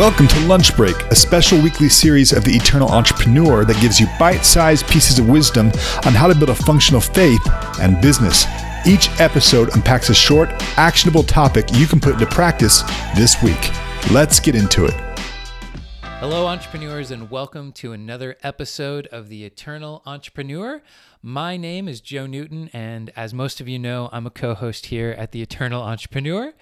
Welcome to Lunch Break, a special weekly series of the Eternal Entrepreneur that gives you bite sized pieces of wisdom on how to build a functional faith and business. Each episode unpacks a short, actionable topic you can put into practice this week. Let's get into it. Hello, entrepreneurs, and welcome to another episode of The Eternal Entrepreneur. My name is Joe Newton, and as most of you know, I'm a co host here at The Eternal Entrepreneur.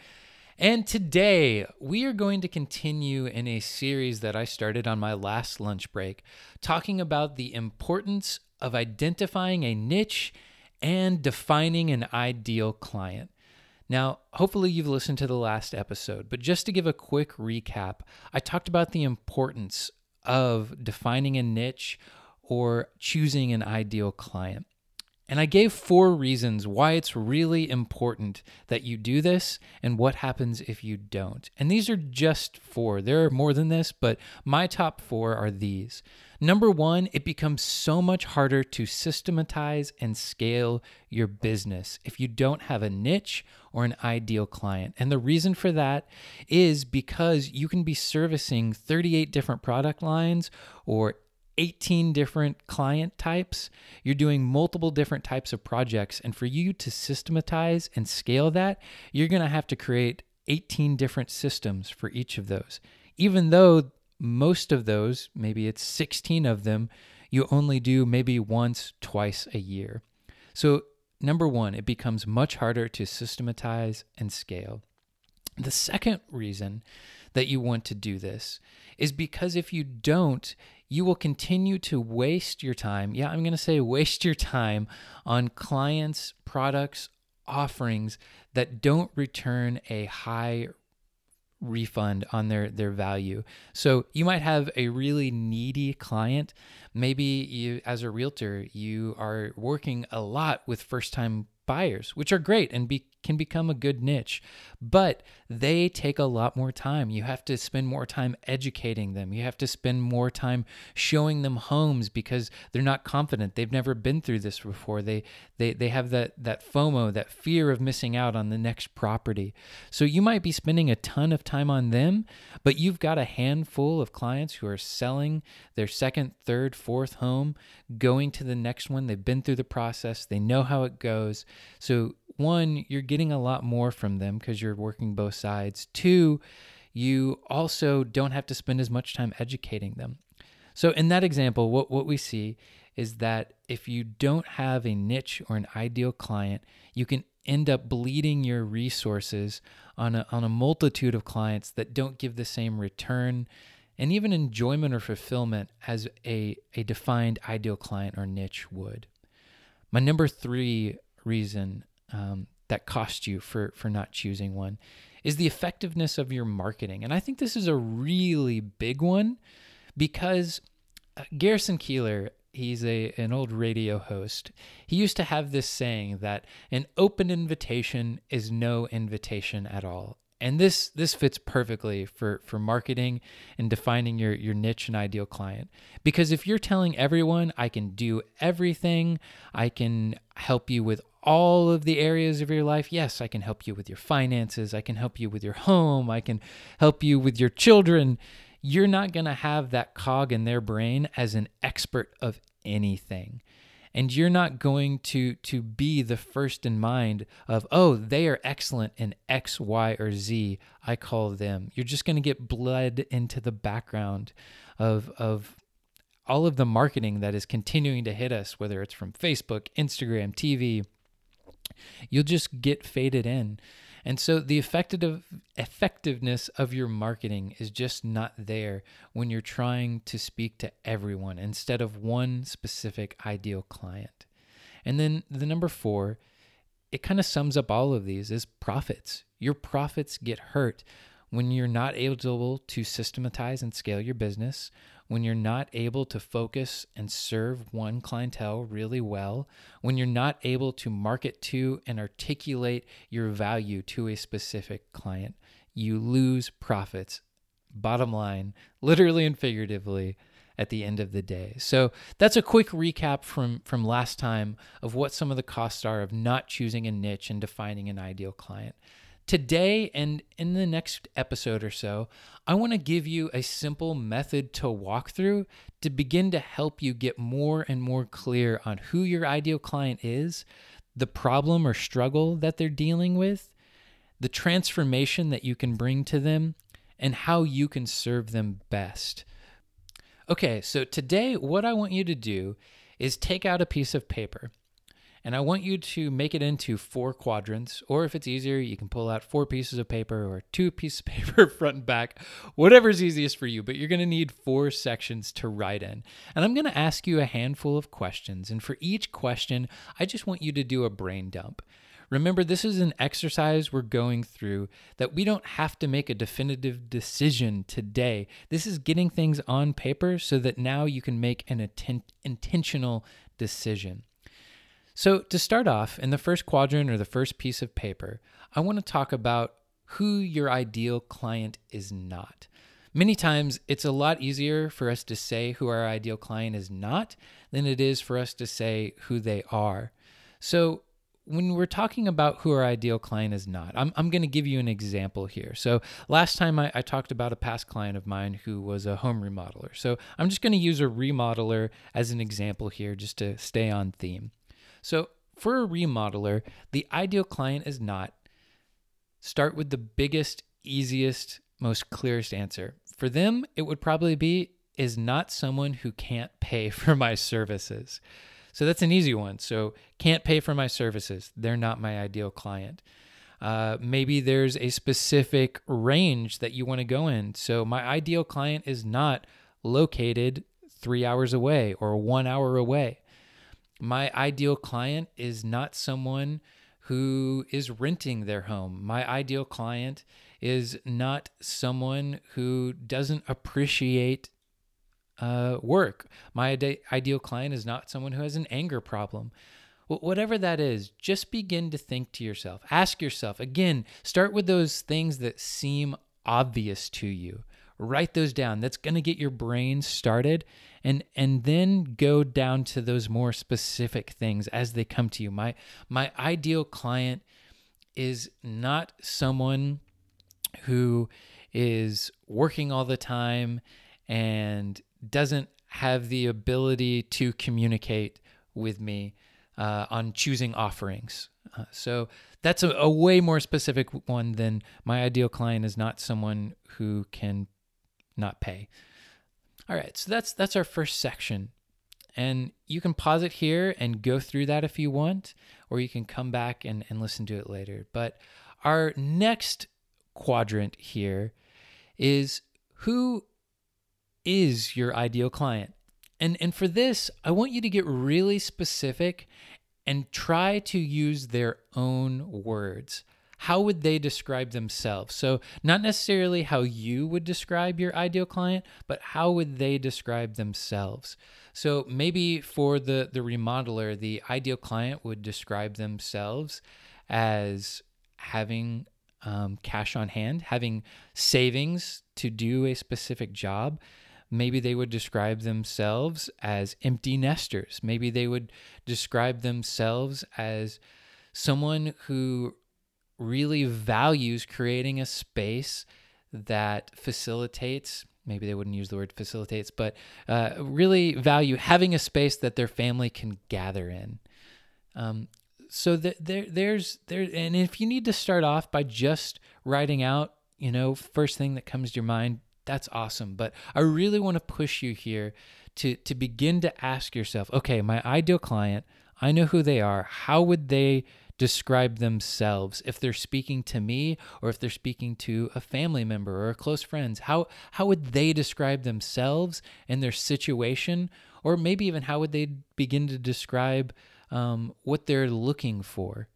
And today we are going to continue in a series that I started on my last lunch break, talking about the importance of identifying a niche and defining an ideal client. Now, hopefully, you've listened to the last episode, but just to give a quick recap, I talked about the importance of defining a niche or choosing an ideal client. And I gave four reasons why it's really important that you do this and what happens if you don't. And these are just four. There are more than this, but my top four are these. Number one, it becomes so much harder to systematize and scale your business if you don't have a niche or an ideal client. And the reason for that is because you can be servicing 38 different product lines or 18 different client types. You're doing multiple different types of projects. And for you to systematize and scale that, you're going to have to create 18 different systems for each of those. Even though most of those, maybe it's 16 of them, you only do maybe once, twice a year. So, number one, it becomes much harder to systematize and scale. The second reason that you want to do this is because if you don't, you will continue to waste your time. Yeah, I'm going to say waste your time on clients, products, offerings that don't return a high refund on their their value. So you might have a really needy client. Maybe you as a realtor, you are working a lot with first-time buyers, which are great and be, can become a good niche, but they take a lot more time. You have to spend more time educating them. You have to spend more time showing them homes because they're not confident. They've never been through this before. They they they have that that FOMO, that fear of missing out on the next property. So you might be spending a ton of time on them, but you've got a handful of clients who are selling their second, third, fourth home, going to the next one. They've been through the process. They know how it goes. So one, you're getting a lot more from them because you're working both sides. Two, you also don't have to spend as much time educating them. So in that example, what, what we see is that if you don't have a niche or an ideal client, you can end up bleeding your resources on a, on a multitude of clients that don't give the same return and even enjoyment or fulfillment as a, a defined ideal client or niche would. My number three reason um, that cost you for for not choosing one is the effectiveness of your marketing. And I think this is a really big one because uh, Garrison Keillor, he's a an old radio host. He used to have this saying that an open invitation is no invitation at all. And this this fits perfectly for for marketing and defining your your niche and ideal client. Because if you're telling everyone I can do everything, I can help you with all of the areas of your life. Yes, I can help you with your finances. I can help you with your home. I can help you with your children. You're not going to have that cog in their brain as an expert of anything. And you're not going to, to be the first in mind of, oh, they are excellent in X, Y, or Z. I call them. You're just going to get bled into the background of, of all of the marketing that is continuing to hit us, whether it's from Facebook, Instagram, TV, you'll just get faded in. And so the effective effectiveness of your marketing is just not there when you're trying to speak to everyone instead of one specific ideal client. And then the number 4, it kind of sums up all of these is profits. Your profits get hurt when you're not able to systematize and scale your business, when you're not able to focus and serve one clientele really well, when you're not able to market to and articulate your value to a specific client, you lose profits. Bottom line, literally and figuratively, at the end of the day. So that's a quick recap from from last time of what some of the costs are of not choosing a niche and defining an ideal client. Today and in the next episode or so, I want to give you a simple method to walk through to begin to help you get more and more clear on who your ideal client is, the problem or struggle that they're dealing with, the transformation that you can bring to them, and how you can serve them best. Okay, so today, what I want you to do is take out a piece of paper and I want you to make it into four quadrants, or if it's easier, you can pull out four pieces of paper or two pieces of paper front and back, whatever's easiest for you. But you're to need four sections to write in. And I'm to ask you a handful of questions. And for each question, I just want you to do a brain dump. Remember, this is an exercise we're going through that we don't have to make a definitive decision today. This is getting things on paper so that now you can make an intentional decision. So, to start off, in the first quadrant or the first piece of paper, I want to talk about who your ideal client is not. Many times, it's a lot easier for us to say who our ideal client is not than it is for us to say who they are. So, when we're talking about who our ideal client is not, I'm, I'm going to give you an example here. So, last time I, I, talked about a past client of mine who was a home remodeler. So, I'm just going to use a remodeler as an example here just to stay on theme. So, for a remodeler, the ideal client is not start with the biggest, easiest, most clearest answer. For them, it would probably be is not someone who can't pay for my services. So that's an easy one. So, can't pay for my services. They're not my ideal client. Uh, maybe there's a specific range that you want to go in. So, my ideal client is not located three hours away or one hour away my ideal client is not someone who is renting their home. My ideal client is not someone who doesn't appreciate uh, work. My ide- ideal client is not someone who has an anger problem. Whatever that is, just begin to think to yourself. Ask yourself again, start with those things that seem obvious to you. Write those down. That's going to get your brain started and and then go down to those more specific things as they come to you my my ideal client is not someone who is working all the time and doesn't have the ability to communicate with me uh, on choosing offerings. Uh, so that's a, a, way more specific one than my ideal client is not someone who can not pay. All right, so that's that's our first section. And you can pause it here and go through that if you want, or you can come back and, and listen to it later. But our next quadrant here is who is your ideal client? And and for this, I want you to get really specific and try to use their own words how would they describe themselves? So, not necessarily how you would describe your ideal client, but how would they describe themselves? So, maybe for the, the remodeler, the ideal client would describe themselves as having um, cash on hand, having savings to do a specific job. Maybe they would describe themselves as empty nesters. Maybe they would describe themselves as someone who really values creating a space that facilitates maybe they wouldn't use the word facilitates but uh, really value having a space that their family can gather in. Um, so that there there's there and if you need to start off by just writing out you know first thing that comes to your mind that's awesome. But i really want to push you here to to begin to ask yourself okay my ideal client i know who they are. How would they describe themselves. If they're speaking to me or if they're speaking to a family member or a close friends how how would they describe themselves and their situation? Or maybe even how would they begin to describe um, what they're looking for?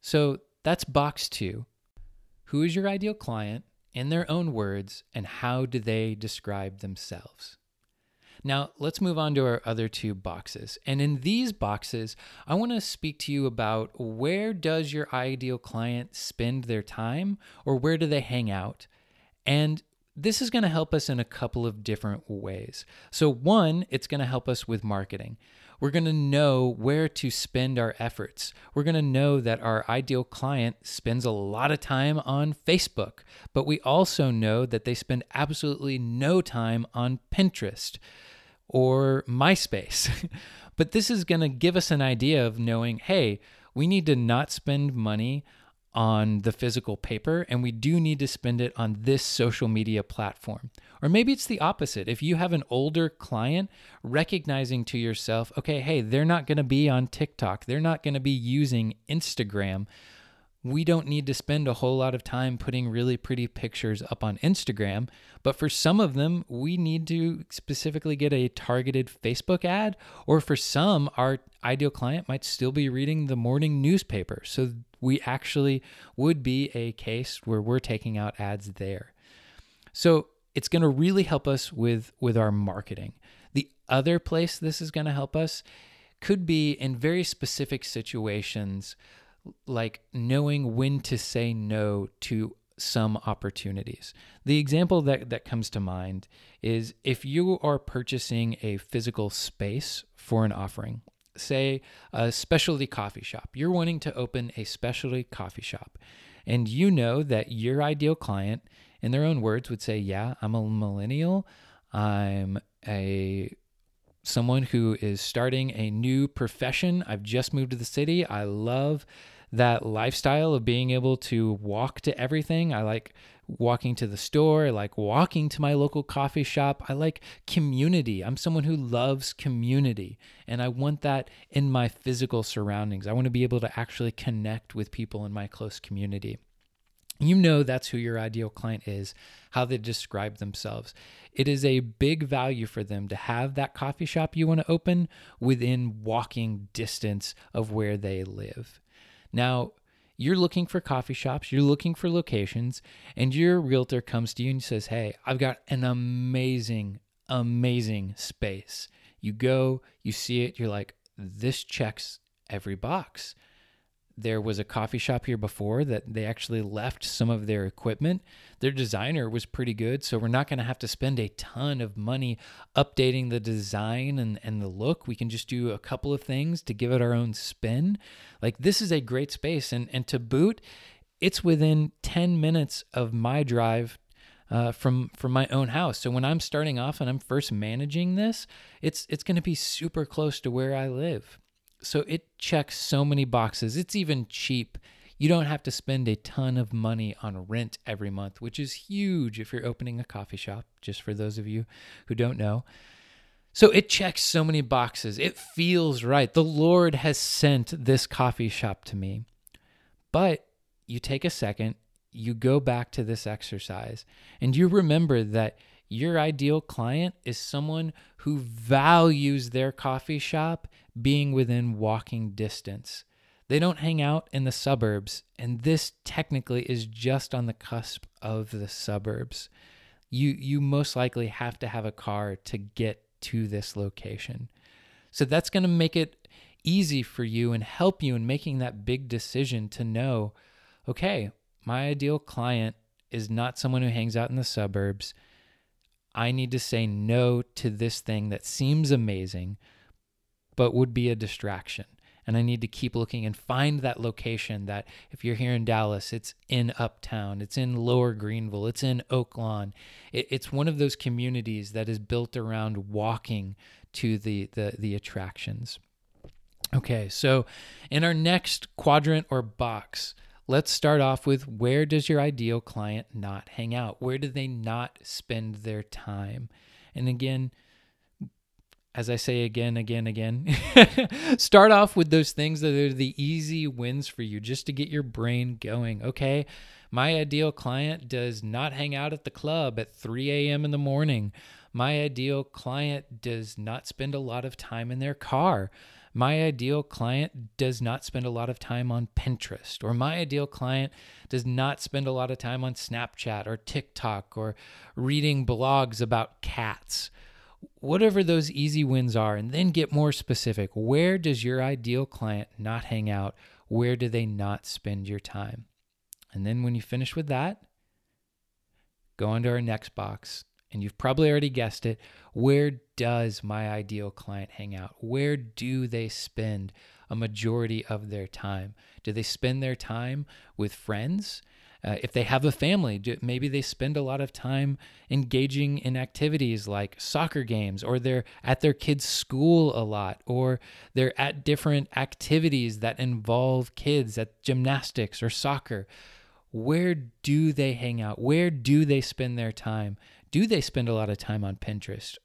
So that's box two. Who is your ideal client in their own words and how do they describe themselves now, let's move on to our other two boxes. And in these boxes, I want to speak to you about where does your ideal client spend their time or where do they hang out? And this is going to help us in a couple of different ways. So, one, it's going to help us with marketing. we're going to know where to spend our efforts. We're going to know that our ideal client spends a lot of time on Facebook, but we also know that they spend absolutely no time on Pinterest or MySpace. but this is going to give us an idea of knowing hey, we need to not spend money on the physical paper and we do need to spend it on this social media platform. Or maybe it's the opposite. If you have an older client, recognizing to yourself, okay, hey, they're not going to be on TikTok, they're not going to be using Instagram. We don't need to spend a whole lot of time putting really pretty pictures up on Instagram, but for some of them, we need to specifically get a targeted Facebook ad, or for some, our ideal client might still be reading the morning newspaper. So we actually would be a case where we're taking out ads there. So it's going to really help us with with our marketing. The other place this is going to help us could be in very specific situations like knowing when to say no to some opportunities. The example that, that comes to mind is if you are purchasing a physical space for an offering, say a specialty coffee shop. You're wanting to open a specialty coffee shop, and you know that your ideal client, in their own words, would say, "Yeah, I'm a millennial. I'm a someone who is starting a new profession. I've just moved to the city. I love that lifestyle of being able to walk to everything. I like walking to the store. I like walking to my local coffee shop. I like community. I'm someone who loves community, and I want that in my physical surroundings. I want to be able to actually connect with people in my close community. You know that's who your ideal client is, how they describe themselves. It is a big value for them to have that coffee shop you want to open within walking distance of where they live. Now, you're looking for coffee shops, you're looking for locations, and your realtor comes to you and says, Hey, I've got an amazing, amazing space. You go, you see it, you're like, This checks every box there was a coffee shop here before that they actually left some of their equipment. Their designer was pretty good, so we're not going to have to spend a ton of money updating the design and, and the look. We can just do a couple of things to give it our own spin. Like this is a great space, and and to boot, it's within 10 minutes of my drive uh, from from my own house. So when I'm starting off and I'm first managing this, it's it's going to be super close to where I live. So it checks so many boxes. It's even cheap. You don't have to spend a ton of money on rent every month, which is huge if you're opening a coffee shop, just for those of you who don't know. So it checks so many boxes. It feels right. The Lord has sent this coffee shop to me. But you take a second, you go back to this exercise, and you remember that your ideal client is someone who values their coffee shop being within walking distance. They don't hang out in the suburbs, and this technically is just on the cusp of the suburbs. You you most likely have to have a car to get to this location. So that's going to make it easy for you and help you in making that big decision to know, okay, my ideal client is not someone who hangs out in the suburbs. I need to say no to this thing that seems amazing, but would be a distraction. And I need to keep looking and find that location that if you're here in Dallas, it's in Uptown, it's in Lower Greenville, it's in Oak Lawn. It, it's one of those communities that is built around walking to the, the, the attractions. Okay, so in our next quadrant or box, Let's start off with where does your ideal client not hang out? Where do they not spend their time? And again, as I say again, again, again, start off with those things that are the easy wins for you just to get your brain going. Okay, my ideal client does not hang out at the club at 3 a.m. in the morning. My ideal client does not spend a lot of time in their car my ideal client does not spend a lot of time on Pinterest, or my ideal client does not spend a lot of time on Snapchat or TikTok or reading blogs about cats. Whatever those easy wins are, and then get more specific. Where does your ideal client not hang out? Where do they not spend your time? And then when you finish with that, go on to our next box And you've probably already guessed it. Where does my ideal client hang out? Where do they spend a majority of their time? Do they spend their time with friends? Uh, if they have a family, do, maybe they spend a lot of time engaging in activities like soccer games, or they're at their kids' school a lot, or they're at different activities that involve kids at gymnastics or soccer. Where do they hang out? Where do they spend their time? Do they spend a lot of time on Pinterest?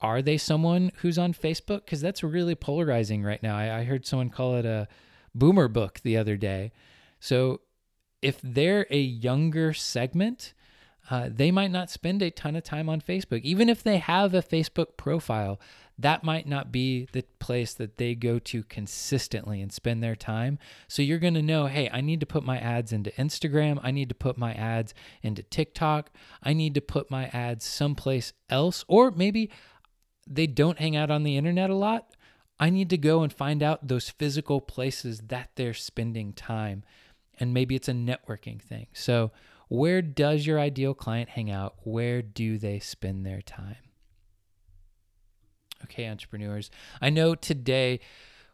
Are they someone who's on Facebook? Because that's really polarizing right now. I, I heard someone call it a boomer book the other day. So if they're a younger segment, uh, they might not spend a ton of time on Facebook. Even if they have a Facebook profile, that might not be the place that they go to consistently and spend their time. So you're going to know hey, I need to put my ads into Instagram. I need to put my ads into TikTok. I need to put my ads someplace else. Or maybe they don't hang out on the internet a lot. I need to go and find out those physical places that they're spending time and maybe it's a networking thing. So, where does your ideal client hang out? Where do they spend their time? Okay, entrepreneurs. I know today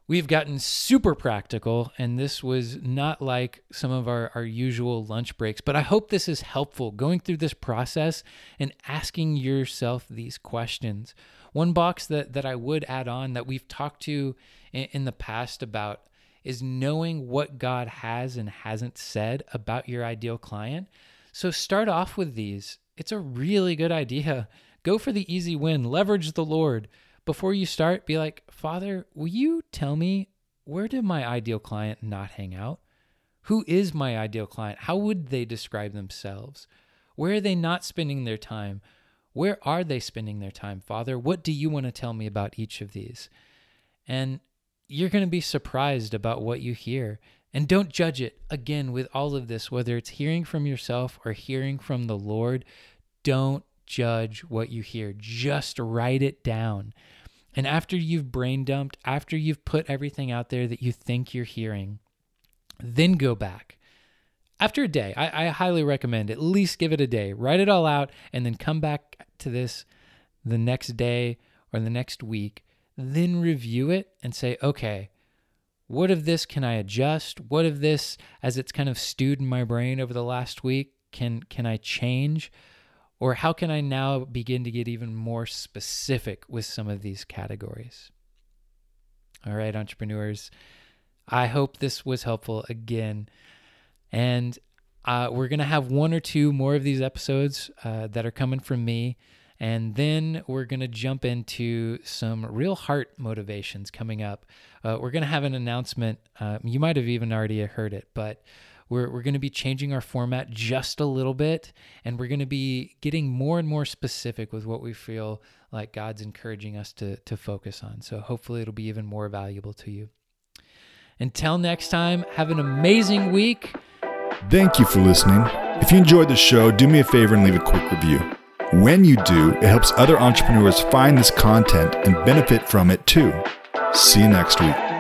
we've gotten super practical, and this was not like some of our, our usual lunch breaks, but I hope this is helpful going through this process and asking yourself these questions. One box that, that I would add on that we've talked to in, in the past about is knowing what God has and hasn't said about your ideal client. So start off with these. It's a really good idea. Go for the easy win, leverage the Lord. Before you start, be like, Father, will you tell me where did my ideal client not hang out? Who is my ideal client? How would they describe themselves? Where are they not spending their time? Where are they spending their time, Father? What do you want to tell me about each of these? And you're going to be surprised about what you hear. And don't judge it. Again, with all of this, whether it's hearing from yourself or hearing from the Lord, don't judge what you hear. Just write it down. And after you've brain dumped, after you've put everything out there that you think you're hearing, then go back. After a day, I, I highly recommend at least give it a day. Write it all out and then come back to this the next day or the next week then review it and say, okay, what of this can I adjust? What of this, as it's kind of stewed in my brain over the last week, can can I change? Or how can I now begin to get even more specific with some of these categories? All right, entrepreneurs, I hope this was helpful again. And uh, we're going to have one or two more of these episodes uh, that are coming from me. And then we're going to jump into some real heart motivations coming up. Uh, we're going to have an announcement. Uh, you might have even already heard it, but we're, we're going to be changing our format just a little bit. And we're going to be getting more and more specific with what we feel like God's encouraging us to, to focus on. So hopefully it'll be even more valuable to you. Until next time, have an amazing week. Thank you for listening. If you enjoyed the show, do me a favor and leave a quick review. When you do, it helps other entrepreneurs find this content and benefit from it too. See you next week.